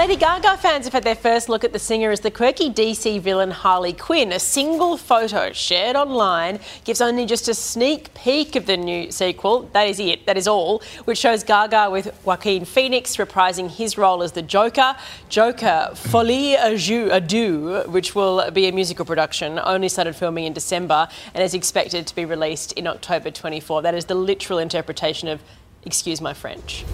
Lady Gaga fans have had their first look at the singer as the quirky DC villain Harley Quinn. A single photo shared online gives only just a sneak peek of the new sequel. That is it, that is all, which shows Gaga with Joaquin Phoenix reprising his role as the Joker. Joker Folie à Jeu à which will be a musical production, only started filming in December and is expected to be released in October 24. That is the literal interpretation of Excuse my French.